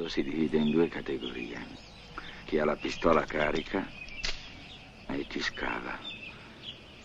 mondo si divide in due categorie. Chi ha la pistola carica e chi scava.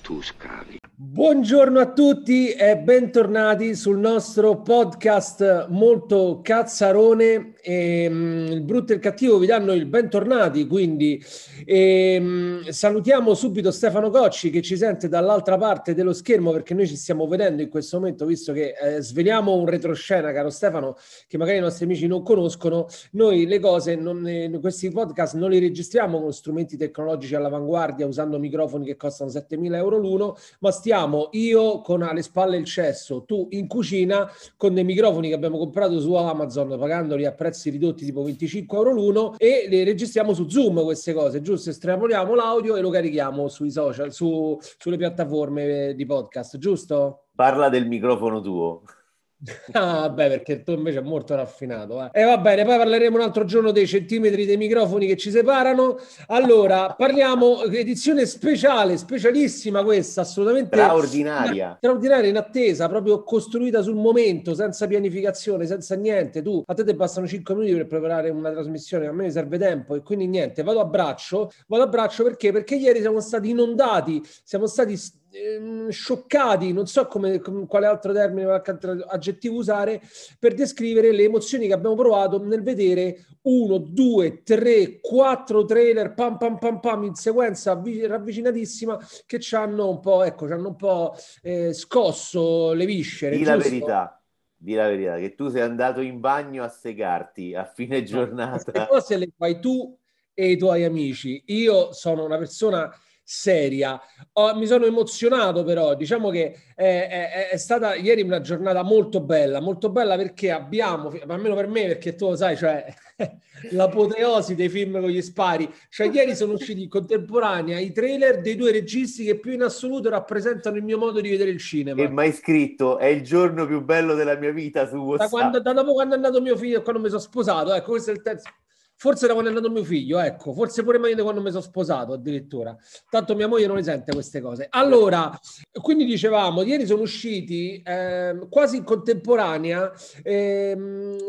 Tu scavi. Buongiorno a tutti e bentornati sul nostro podcast molto cazzarone. E, um, il brutto e il cattivo vi danno il bentornati, quindi e, um, salutiamo subito Stefano Cocci che ci sente dall'altra parte dello schermo perché noi ci stiamo vedendo in questo momento, visto che eh, sveliamo un retroscena, caro Stefano, che magari i nostri amici non conoscono. Noi le cose, non, eh, questi podcast non li registriamo con strumenti tecnologici all'avanguardia usando microfoni che costano 7.000 euro l'uno, ma stiamo io con alle spalle il cesso, tu in cucina con dei microfoni che abbiamo comprato su Amazon pagandoli a prezzi ridotti tipo 25 euro l'uno e le registriamo su Zoom queste cose, giusto? Estrapoliamo l'audio e lo carichiamo sui social, su, sulle piattaforme di podcast, giusto? Parla del microfono tuo. Ah, beh, perché tu invece è molto raffinato. Eh. E va bene, poi parleremo un altro giorno dei centimetri dei microfoni che ci separano. Allora, parliamo edizione speciale, specialissima questa, assolutamente straordinaria. Straordinaria, in attesa, proprio costruita sul momento, senza pianificazione, senza niente. Tu, a te ti bastano 5 minuti per preparare una trasmissione, a me serve tempo e quindi niente, vado a braccio. Vado a braccio perché? Perché ieri siamo stati inondati, siamo stati Ehm, scioccati, non so come, come, quale altro termine, altro aggettivo usare, per descrivere le emozioni che abbiamo provato nel vedere uno, due, tre, quattro trailer pam pam pam pam in sequenza ravvicinatissima che ci hanno un po', ecco, ci hanno un po' eh, scosso le viscere. Di la verità. Di la verità, che tu sei andato in bagno a segarti a fine giornata. Queste cose le fai tu e i tuoi amici. Io sono una persona seria. Oh, mi sono emozionato però, diciamo che è, è, è, stata ieri una giornata molto bella, molto bella perché abbiamo, almeno per me, perché tu lo sai, cioè l'apoteosi dei film con gli spari, cioè ieri sono usciti in contemporanea i trailer dei due registi che più in assoluto rappresentano il mio modo di vedere il cinema. E mai scritto, è il giorno più bello della mia vita su WhatsApp. Da, quando, da dopo quando è andato mio figlio e quando mi sono sposato, ecco questo è il terzo Forse da quando è nato mio figlio, ecco, forse pure meglio di quando mi sono sposato addirittura. Tanto mia moglie non le sente queste cose. Allora, quindi dicevamo, ieri sono usciti eh, quasi in contemporanea eh,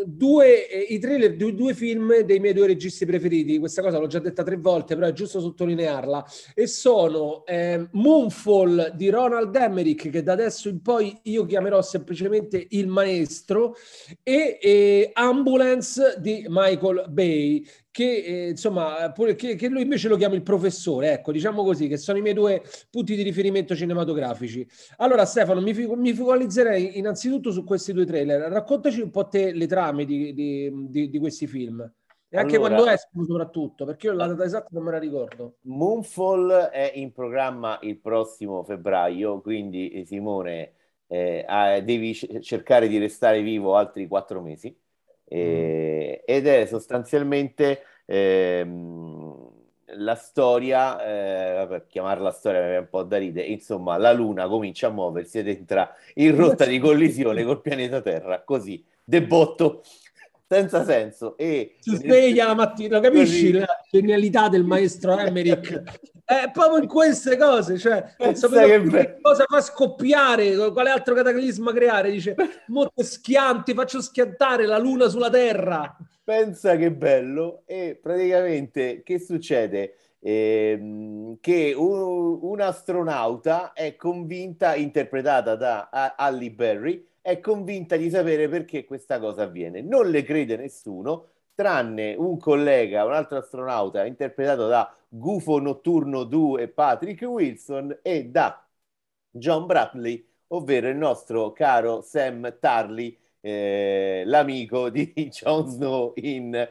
due, eh, i trailer di due film dei miei due registi preferiti. Questa cosa l'ho già detta tre volte, però è giusto sottolinearla. E sono ehm, Moonfall di Ronald Emmerich, che da adesso in poi io chiamerò semplicemente il maestro, e Ambulance di Michael Bay che eh, insomma, che, che, lui invece lo chiama il professore, ecco, diciamo così, che sono i miei due punti di riferimento cinematografici. Allora, Stefano, mi, mi focalizzerei innanzitutto su questi due trailer. Raccontaci un po' te le trame di, di, di, di questi film. E anche allora, quando escono soprattutto, perché io la data esatta non me la ricordo. Moonfall è in programma il prossimo febbraio, quindi eh, Simone eh, devi cercare di restare vivo altri quattro mesi. E, mm. ed è sostanzialmente ehm, la storia, eh, per chiamarla storia mi è un po' da ridere, insomma la Luna comincia a muoversi ed entra in rotta di collisione col pianeta Terra, così, debotto, senza senso. E si sveglia la mattina, capisci così. la genialità del maestro Emmerich? È proprio in queste cose, cioè, non sapevo che cosa fa scoppiare, quale altro cataclisma creare, dice, molto schianti, faccio schiantare la luna sulla terra. Pensa che bello, e praticamente che succede? Eh, che un, un'astronauta è convinta, interpretata da Halle Berry, è convinta di sapere perché questa cosa avviene. Non le crede nessuno, tranne un collega, un altro astronauta interpretato da Gufo Notturno 2 e Patrick Wilson e da John Bradley, ovvero il nostro caro Sam Tarly, eh, l'amico di Jon Snow in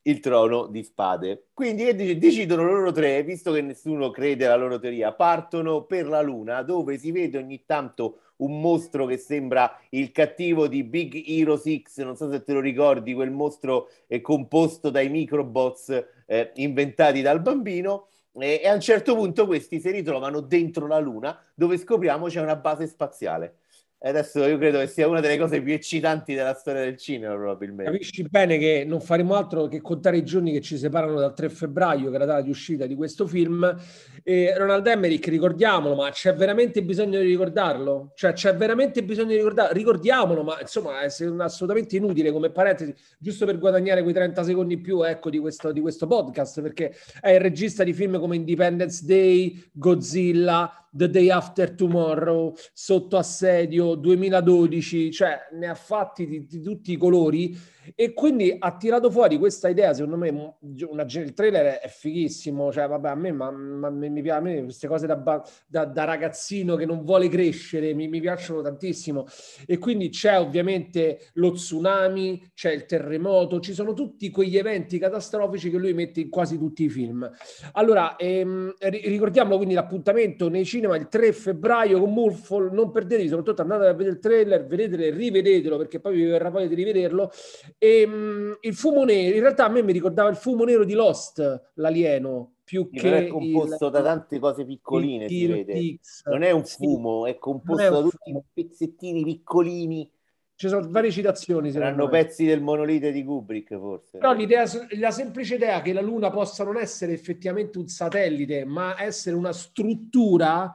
Il Trono di Spade. Quindi decidono loro tre, visto che nessuno crede alla loro teoria, partono per la Luna, dove si vede ogni tanto un mostro che sembra il cattivo di Big Hero 6, non so se te lo ricordi, quel mostro è composto dai microbots eh, inventati dal bambino. E, e a un certo punto questi si ritrovano dentro la Luna, dove scopriamo c'è una base spaziale. Adesso io credo che sia una delle cose più eccitanti della storia del cinema, probabilmente. Capisci bene che non faremo altro che contare i giorni che ci separano dal 3 febbraio, che è la data di uscita di questo film, E Ronald Emmerich, ricordiamolo, ma c'è veramente bisogno di ricordarlo? Cioè, c'è veramente bisogno di ricordarlo? Ricordiamolo, ma insomma, è assolutamente inutile come parentesi, giusto per guadagnare quei 30 secondi in più, ecco, di questo, di questo podcast, perché è il regista di film come Independence Day, Godzilla, The Day After Tomorrow, Sotto Assedio, 2012, cioè ne ha fatti di, di tutti i colori e quindi ha tirato fuori questa idea, secondo me, una, il trailer è fighissimo, cioè vabbè a me, ma, ma mi piace, a queste cose da, da, da ragazzino che non vuole crescere mi, mi, piacciono tantissimo e quindi c'è ovviamente lo tsunami, c'è il terremoto, ci sono tutti quegli eventi catastrofici che lui mette in quasi tutti i film. Allora, ehm, ricordiamo quindi l'appuntamento nei cinema il 3 febbraio con Murfall, non perdetevi, soprattutto andate a vedere il trailer, vedetelo e rivedetelo perché poi vi verrà voglia di rivederlo e, um, il fumo nero, in realtà a me mi ricordava il fumo nero di Lost, l'alieno, più sì, che... è composto il, da tante cose piccoline, si vede. Non è un fumo, sì, è composto è da tutti fumo. pezzettini piccolini. Ci sono varie citazioni. Saranno pezzi del monolite di Kubrick, forse. Però l'idea, la semplice idea che la Luna possa non essere effettivamente un satellite, ma essere una struttura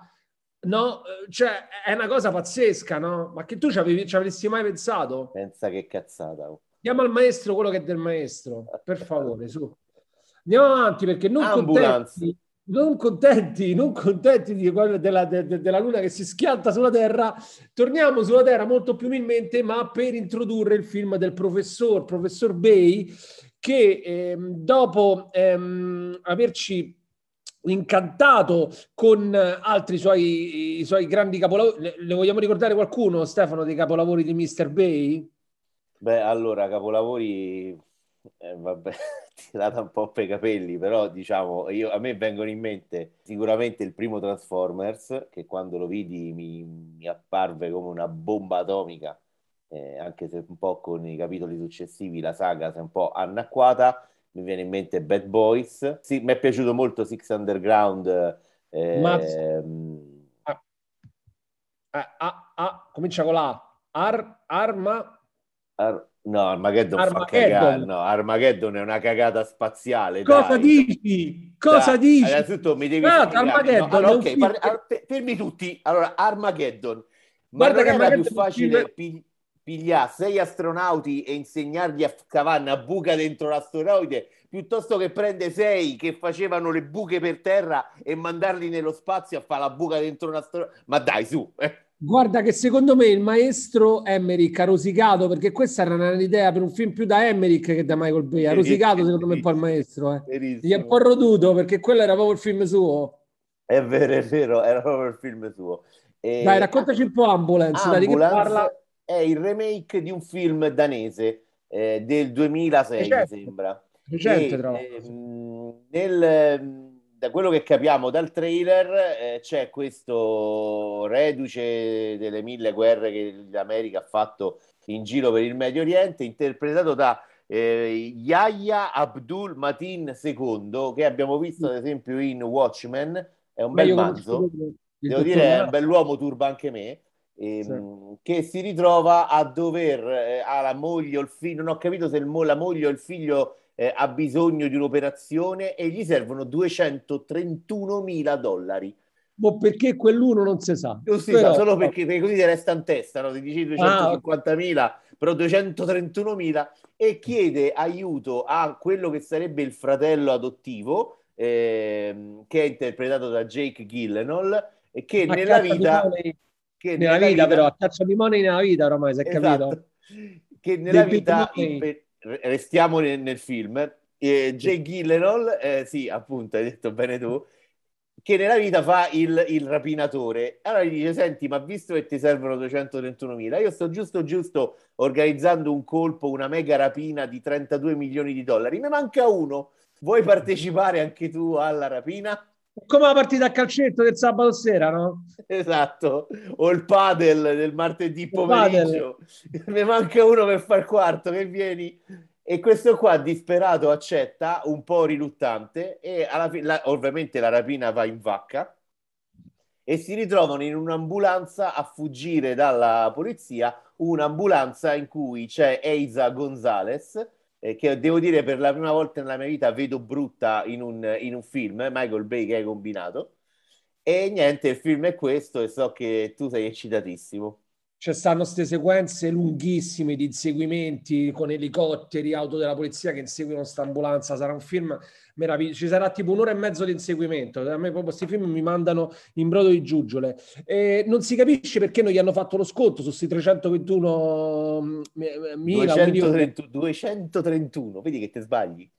No, cioè è una cosa pazzesca, no? Ma che tu ci, avevi, ci avresti mai pensato? Pensa che cazzata. Oh. Diamo al maestro quello che è del maestro, per favore, su. Andiamo avanti perché non contenti, non contenti, non contenti di della, de, della Luna che si schianta sulla Terra, torniamo sulla Terra molto più umilmente, ma per introdurre il film del professor, professor Bay, che ehm, dopo ehm, averci incantato con altri suoi, suoi grandi capolavori, le, le vogliamo ricordare qualcuno, Stefano, dei capolavori di Mr. Bay? Beh, allora, capolavori, eh, vabbè, tirata un po' per i capelli, però diciamo, io, a me vengono in mente sicuramente il primo Transformers, che quando lo vidi mi, mi apparve come una bomba atomica, eh, anche se un po' con i capitoli successivi la saga si è un po' anacquata. Mi viene in mente Bad Boys. Sì, mi è piaciuto molto Six Underground. Eh, Ma... Ah. Ah, ah, ah, comincia con la Ar, Arma Ar- no, Armageddon, Armageddon. No, Armageddon è una cagata spaziale. Cosa dai. dici? Cosa dai. dici? Innanzitutto mi devi Guarda, Armageddon. No, allora, okay, par- fermi tutti. Allora, Armageddon. Ma Guarda non era più facile film... pigliare sei astronauti e insegnargli a cavare una buca dentro l'astronaute piuttosto che prendere sei che facevano le buche per terra e mandarli nello spazio a fare la buca dentro un astronauta. Ma dai, su. Eh. Guarda che secondo me il maestro Emmerich ha rosicato, perché questa era un'idea per un film più da Emmerich che da Michael Bay. Ha rosicato secondo me un po' il maestro. Eh. Gli è un po' roduto perché quello era proprio il film suo. È vero, è vero, era proprio il film suo. E... Dai, raccontaci un po' Ambulance. Ambulance parla... è il remake di un film danese eh, del 2006, Recente. mi sembra. Recente, e, eh, nel da quello che capiamo dal trailer eh, c'è questo reduce delle mille guerre che l'America ha fatto in giro per il Medio Oriente, interpretato da eh, Yahya Abdul Matin II, che abbiamo visto ad esempio in Watchmen, è un bel manzo, devo dire è un bell'uomo, turba anche me, ehm, sì. che si ritrova a dover, eh, ha la moglie o il figlio, non ho capito se il, la moglie o il figlio eh, ha bisogno di un'operazione e gli servono 231 mila dollari. Ma perché quell'uno non si sa? Non si però... sa, solo perché, perché così ti resta in testa, no? ti dici 250 mila, ah, però 231 mila e chiede aiuto a quello che sarebbe il fratello adottivo, eh, che è interpretato da Jake Gillenol, e che a nella vita... Che nella, nella vita, vita, però, a caccia di money nella vita ormai, si è esatto, capito? Che nella Del vita restiamo nel, nel film, eh, Jay Gillenol, eh, sì, appunto, hai detto bene tu, che nella vita fa il, il, rapinatore. Allora gli dice, senti, ma visto che ti servono 231.000, io sto giusto giusto organizzando un colpo, una mega rapina di 32 milioni di dollari, ne manca uno. Vuoi partecipare anche tu alla rapina? Come la partita a calcetto del sabato sera, no? Esatto, o il padel del martedì pomeriggio. Ne manca uno per far quarto, che vieni. E questo qua, disperato, accetta, un po' riluttante, e alla fine, la, ovviamente la rapina va in vacca, e si ritrovano in un'ambulanza a fuggire dalla polizia, un'ambulanza in cui c'è Eiza Gonzalez, eh, che devo dire per la prima volta nella mia vita vedo brutta in un, in un film, eh, Michael Bay che hai combinato. E niente, il film è questo e so che tu sei eccitatissimo. Ci stanno queste sequenze lunghissime di inseguimenti con elicotteri, auto della polizia che inseguono questa ambulanza. Sarà un film meraviglioso. Ci sarà tipo un'ora e mezzo di inseguimento. A me proprio questi film mi mandano in brodo di giuggiole. E non si capisce perché non gli hanno fatto lo sconto su questi 321 mila 230, 231, vedi che ti sbagli.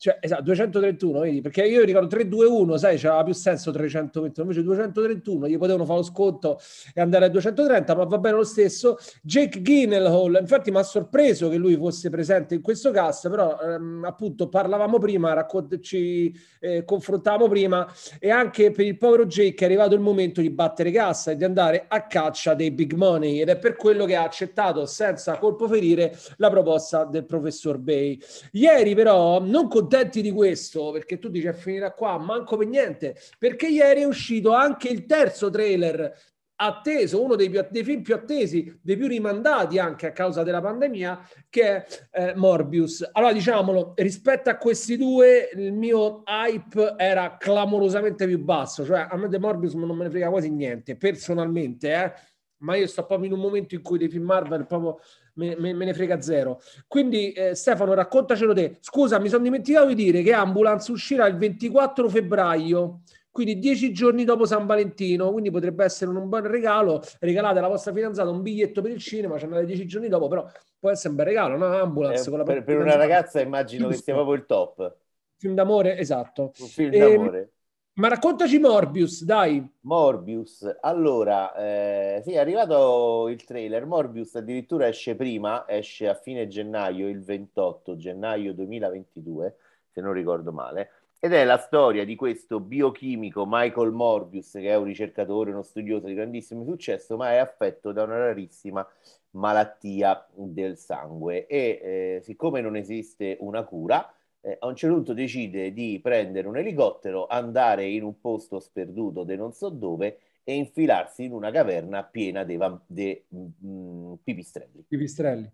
Cioè, esatto, 231, vedi? Perché io ricordo 321, sai, c'aveva più senso 321, invece 231 gli potevano fare lo sconto e andare a 230, ma va bene lo stesso. Jake Gyllenhaal, infatti mi ha sorpreso che lui fosse presente in questo cast, però ehm, appunto parlavamo prima, raccont- ci eh, confrontavamo prima e anche per il povero Jake è arrivato il momento di battere cassa e di andare a caccia dei big money ed è per quello che ha accettato senza colpo ferire la proposta del professor Bay. Ieri però non con contenti di questo, perché tu dici è finita qua, manco per niente, perché ieri è uscito anche il terzo trailer atteso, uno dei, più, dei, film più attesi, dei più rimandati anche a causa della pandemia, che è eh, Morbius. Allora, diciamolo, rispetto a questi due, il mio hype era clamorosamente più basso, cioè a me di Morbius non me ne frega quasi niente, personalmente, eh? Ma io sto proprio in un momento in cui dei film Marvel proprio me, me, me ne frega zero. Quindi eh, Stefano, raccontacelo te. Scusa, mi sono dimenticato di dire che Ambulance uscirà il 24 febbraio, quindi dieci giorni dopo San Valentino, quindi potrebbe essere un buon regalo. Regalate alla vostra fidanzata un biglietto per il cinema, ci andate dieci giorni dopo, però può essere un bel regalo, no? Ambulance. Eh, per, per una ragazza immagino Giusto. che sia proprio il top. Film d'amore, esatto. Un film d'amore. E, ma raccontaci Morbius, dai. Morbius, allora, eh, sì, è arrivato il trailer. Morbius addirittura esce prima, esce a fine gennaio, il 28 gennaio 2022, se non ricordo male. Ed è la storia di questo biochimico Michael Morbius, che è un ricercatore, uno studioso di grandissimo successo, ma è affetto da una rarissima malattia del sangue. E eh, siccome non esiste una cura, eh, a un certo punto decide di prendere un elicottero, andare in un posto sperduto di non so dove e infilarsi in una caverna piena di mm, pipistrelli. Pipistrelli.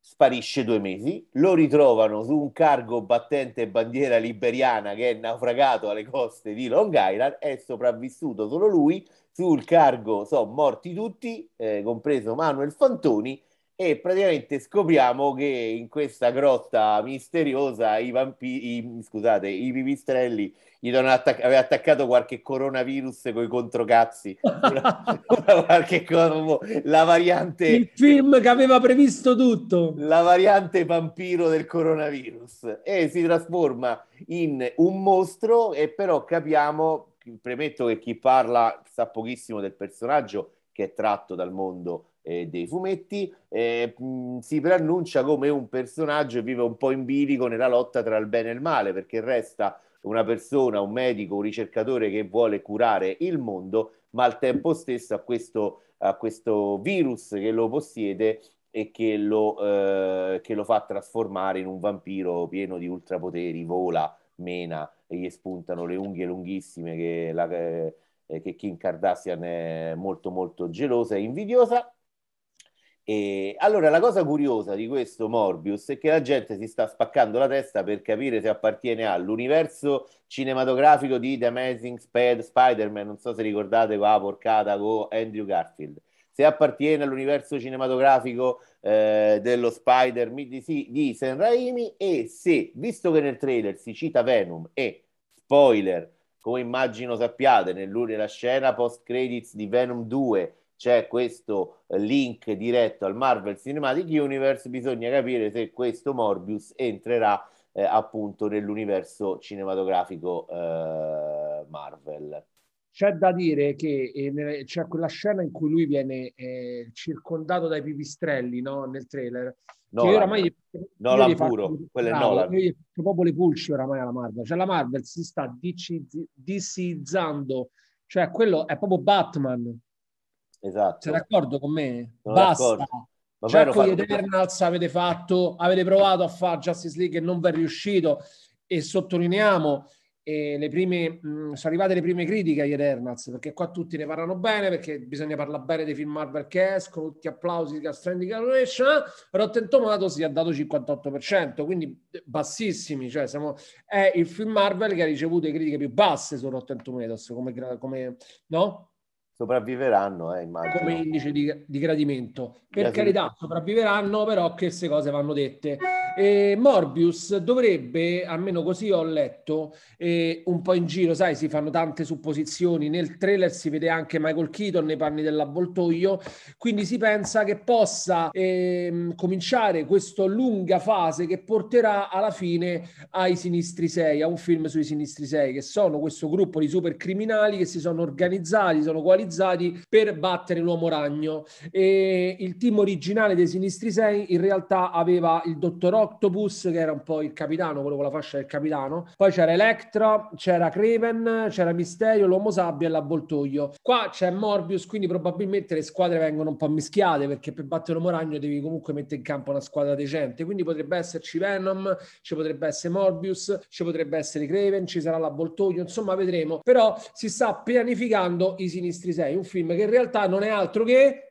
Sparisce due mesi, lo ritrovano su un cargo battente bandiera liberiana che è naufragato alle coste di Long Island, è sopravvissuto solo lui, sul cargo sono morti tutti, eh, compreso Manuel Fantoni, e praticamente scopriamo che in questa grotta misteriosa i vampiri, scusate, i pipistrelli gli attac- aveva attaccato qualche coronavirus con i controcazzi, una, qualche cosa, la variante... Il film che aveva previsto tutto. La variante vampiro del coronavirus e si trasforma in un mostro e però capiamo, premetto che chi parla sa pochissimo del personaggio che è tratto dal mondo eh, dei fumetti, eh, si preannuncia come un personaggio che vive un po' in bilico nella lotta tra il bene e il male, perché resta una persona, un medico, un ricercatore che vuole curare il mondo, ma al tempo stesso ha questo, ha questo virus che lo possiede e che lo, eh, che lo fa trasformare in un vampiro pieno di ultrapoteri, vola, mena e gli spuntano le unghie lunghissime che, la, eh, che Kim Kardashian è molto molto gelosa e invidiosa e allora la cosa curiosa di questo Morbius è che la gente si sta spaccando la testa per capire se appartiene all'universo cinematografico di The Amazing Spider-Man, non so se ricordate qua porcata con Andrew Garfield, se appartiene all'universo cinematografico eh, dello Spider di, di Sam Raimi e se, visto che nel trailer si cita Venom e spoiler, come immagino sappiate, nella scena post credits di Venom 2 c'è questo eh, link diretto al Marvel Cinematic Universe, bisogna capire se questo Morbius entrerà eh, appunto nell'universo cinematografico eh, Marvel. C'è da dire che eh, c'è quella scena in cui lui viene eh, circondato dai pipistrelli no? nel trailer. Nolan, oramai, Nolan puro, quello è Nolan. Io proprio le pulci oramai alla Marvel. Cioè la Marvel si sta dicizzando, cioè quello è proprio Batman Esatto. Sei d'accordo con me? Sono Basta. Ma cioè con gli Eternals avete fatto, avete provato a fare Justice League e non vi è riuscito e sottolineiamo e le prime, mh, sono arrivate le prime critiche agli Eternals, perché qua tutti ne parlano bene, perché bisogna parlare bene dei film Marvel che escono, tutti applausi di Stranding Calculation, Rotten Tomatoes si ha dato 58%, quindi bassissimi, cioè siamo, è il film Marvel che ha ricevuto le critiche più basse su Rotten Tomatoes, come, come no? Sopravviveranno, eh, immagino. Come indice di, di gradimento. Per carità, sopravviveranno, però queste cose vanno dette. E Morbius dovrebbe, almeno così ho letto, eh, un po' in giro, sai, si fanno tante supposizioni. Nel trailer si vede anche Michael Keaton nei panni dell'avvoltoio, quindi si pensa che possa eh, cominciare questa lunga fase che porterà alla fine ai Sinistri 6, a un film sui Sinistri 6, che sono questo gruppo di super criminali che si sono organizzati, sono coalizzati organizzati per battere l'uomo ragno. E il team originale dei Sinistri 6 in realtà aveva il dottor Octopus, che era un po' il capitano, quello con la fascia del capitano. Poi c'era Electra, c'era Craven, c'era Misterio, l'uomo sabbia e l'avvoltoio. Qua c'è Morbius, quindi probabilmente le squadre vengono un po' mischiate perché per battere l'uomo ragno devi comunque mettere in campo una squadra decente. Quindi potrebbe esserci Venom, ci potrebbe essere Morbius, ci potrebbe essere Craven, ci sarà l'avvoltoio, insomma vedremo. Però si sta pianificando i sinistri 6, un film che in realtà non è altro che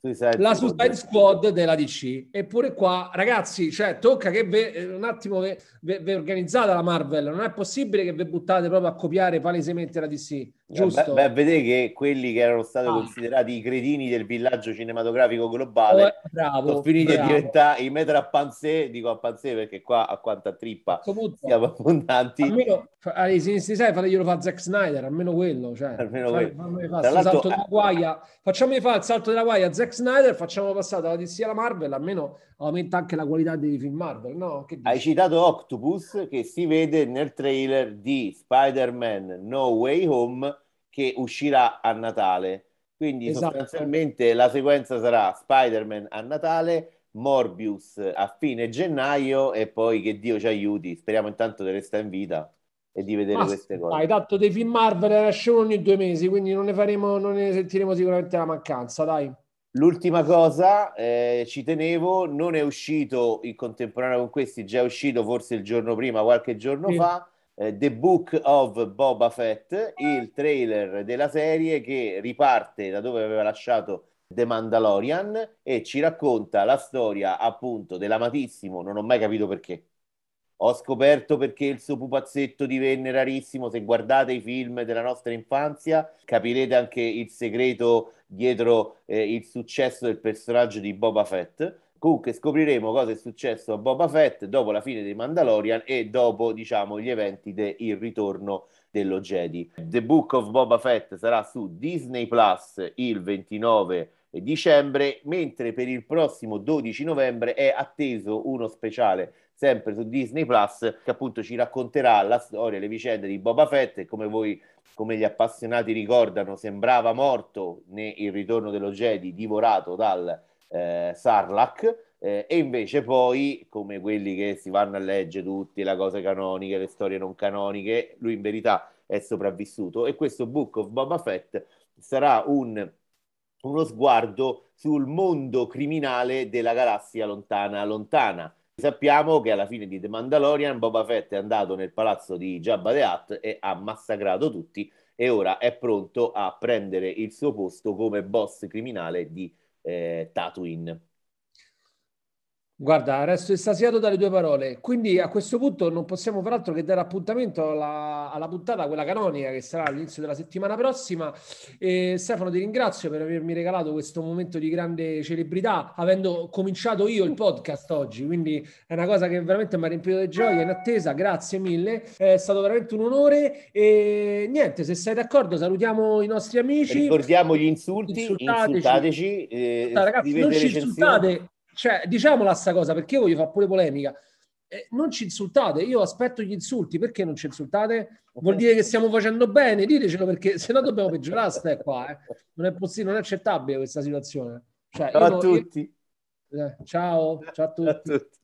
Suicide la Suicide Squad della DC. Eppure qua, ragazzi, cioè, tocca che ve, un attimo ve, ve, ve organizzate la Marvel. Non è possibile che vi buttate proprio a copiare palesemente la DC. Giusto? Beh, beh, vedete che quelli che erano stati ah. considerati i cretini del villaggio cinematografico globale oh, bravo, sono finiti bravo. a diventare i metri a panzè, dico a panzè perché qua a quanta trippa siamo abbondanti. Almeno ai sinistri sai, fateglielo fa Zack Snyder, almeno quello. Cioè, almeno fai, quello. Fa, salto della guaia. Facciamo fare il salto della guaia a Zack Snyder, facciamo passare dalla DC alla Marvel, almeno aumenta anche la qualità dei film Marvel. No? Hai citato Octopus che si vede nel trailer di Spider-Man No Way Home che uscirà a Natale. Quindi esatto. sostanzialmente la sequenza sarà Spider-Man a Natale, Morbius a fine gennaio e poi che Dio ci aiuti. Speriamo intanto di restare in vita e di vedere Basta, queste cose. Hai dato dei film Marvel escono ogni due mesi, quindi non ne faremo, non ne sentiremo sicuramente la mancanza, dai. L'ultima cosa, eh, ci tenevo, non è uscito in contemporanea con questi, già è uscito forse il giorno prima, qualche giorno sì. fa, The Book of Boba Fett, il trailer della serie che riparte da dove aveva lasciato The Mandalorian e ci racconta la storia appunto dell'amatissimo, non ho mai capito perché. Ho scoperto perché il suo pupazzetto divenne rarissimo. Se guardate i film della nostra infanzia, capirete anche il segreto dietro eh, il successo del personaggio di Boba Fett Comunque scopriremo cosa è successo a Boba Fett dopo la fine dei Mandalorian e dopo, diciamo, gli eventi del ritorno dello Jedi. The Book of Boba Fett sarà su Disney Plus il 29 dicembre, mentre per il prossimo 12 novembre è atteso uno speciale sempre su Disney Plus che appunto ci racconterà la storia, le vicende di Boba Fett e come voi come gli appassionati ricordano sembrava morto nel ritorno dello Jedi divorato dal eh, Sarlacc, eh, e invece poi, come quelli che si vanno a leggere tutti, le cose canoniche, le storie non canoniche, lui in verità è sopravvissuto. E questo Book of Boba Fett sarà un, uno sguardo sul mondo criminale della galassia lontana lontana. Sappiamo che alla fine di The Mandalorian Boba Fett è andato nel palazzo di Jabba the Hutt e ha massacrato tutti e ora è pronto a prendere il suo posto come boss criminale di eh, Tatooine. Guarda, resto estasiato dalle tue parole. Quindi a questo punto non possiamo far altro che dare appuntamento alla, alla puntata, quella canonica, che sarà all'inizio della settimana prossima. E Stefano, ti ringrazio per avermi regalato questo momento di grande celebrità, avendo cominciato io il podcast oggi. Quindi è una cosa che veramente mi ha riempito di gioia, in attesa. Grazie mille. È stato veramente un onore. E niente, se sei d'accordo, salutiamo i nostri amici. Ricordiamo gli insulti, insultateci. insultateci eh, ragazzi, non ci insultate cioè, diciamola sta cosa, perché io voglio fare pure polemica. Eh, non ci insultate, io aspetto gli insulti, perché non ci insultate? Vuol dire che stiamo facendo bene, ditecelo perché se no dobbiamo peggiorare stai qua. Eh. Non è possibile, non è accettabile questa situazione. Cioè, ciao io, a tutti. Io... Eh, ciao, ciao a tutti. a tutti.